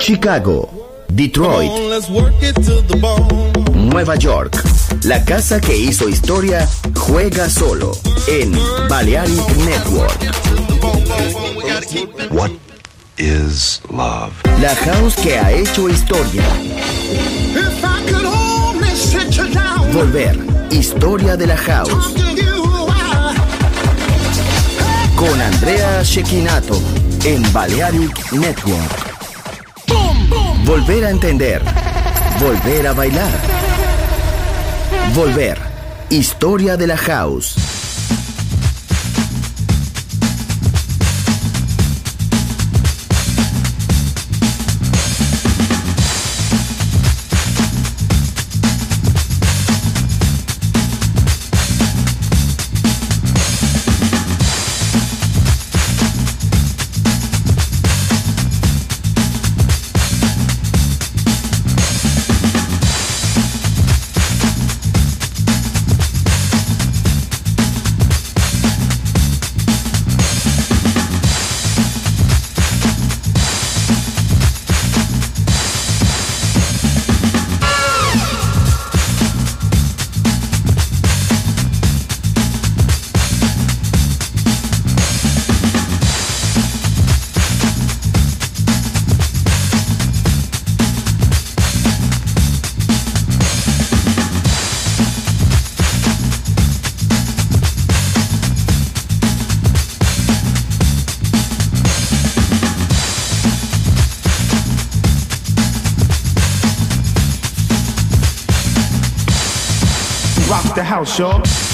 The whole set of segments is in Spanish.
Chicago, Detroit, Nueva York. La casa que hizo historia juega solo en Balearic Network. What is love? La house que ha hecho historia. Volver, historia de la house. Con Andrea Shekinato en Balearic Network. Volver a entender. Volver a bailar. Volver. Historia de la house. rock the house, y'all.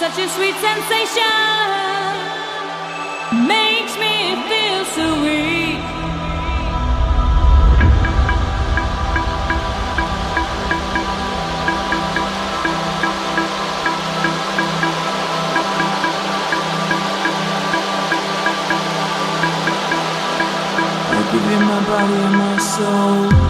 Such a sweet sensation makes me feel so weak. I give you my body and my soul.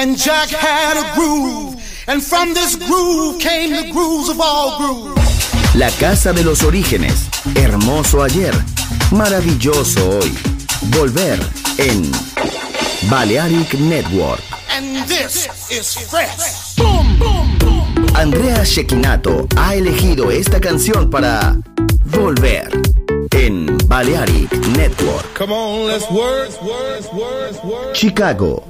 And Jack had a groove. And from this groove came the grooves of all grooves. La casa de los orígenes. Hermoso ayer. Maravilloso hoy. Volver en Balearic Network. And this is fresh. Boom, boom, boom. Andrea Shekinato ha elegido esta canción para Volver en Balearic Network. Come on, let's work, work, work, work. Chicago,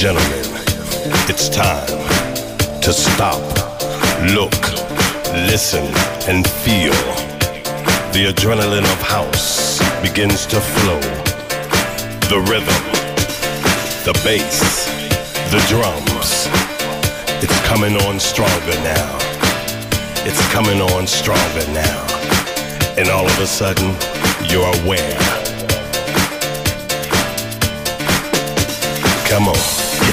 Gentlemen, it's time to stop, look, listen, and feel. The adrenaline of house begins to flow. The rhythm, the bass, the drums. It's coming on stronger now. It's coming on stronger now. And all of a sudden, you're aware. Come on,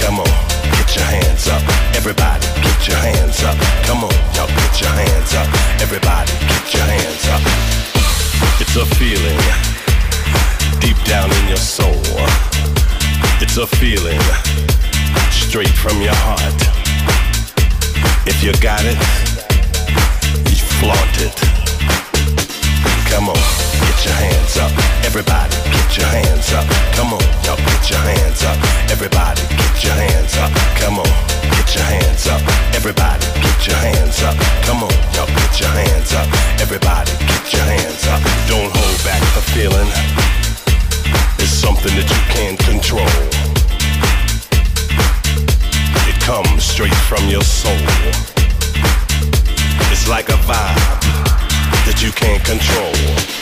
Come on, get your hands up. Everybody, get your hands up. Come on, y'all, get your hands up. Everybody, get your hands up. It's a feeling deep down in your soul. It's a feeling straight from your heart. If you got it, you flaunt it. Come on, get your hands up. Everybody, get your hands up. Come on, y'all get your hands up. Everybody, get your hands up. Come on, get your hands up. Everybody, get your hands up. Come on, y'all get your hands up. Everybody, get your hands up. Don't hold back the feeling. It's something that you can't control. It comes straight from your soul. It's like a vibe that you can't control.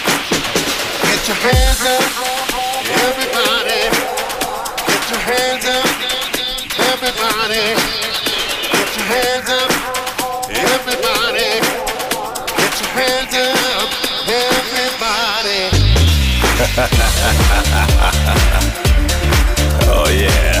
get your hands up. Everybody. Get your hands up, everybody. Get your hands up, everybody. Get your hands up, everybody. Oh yeah.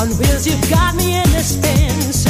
on wheels, you've got me in a spin.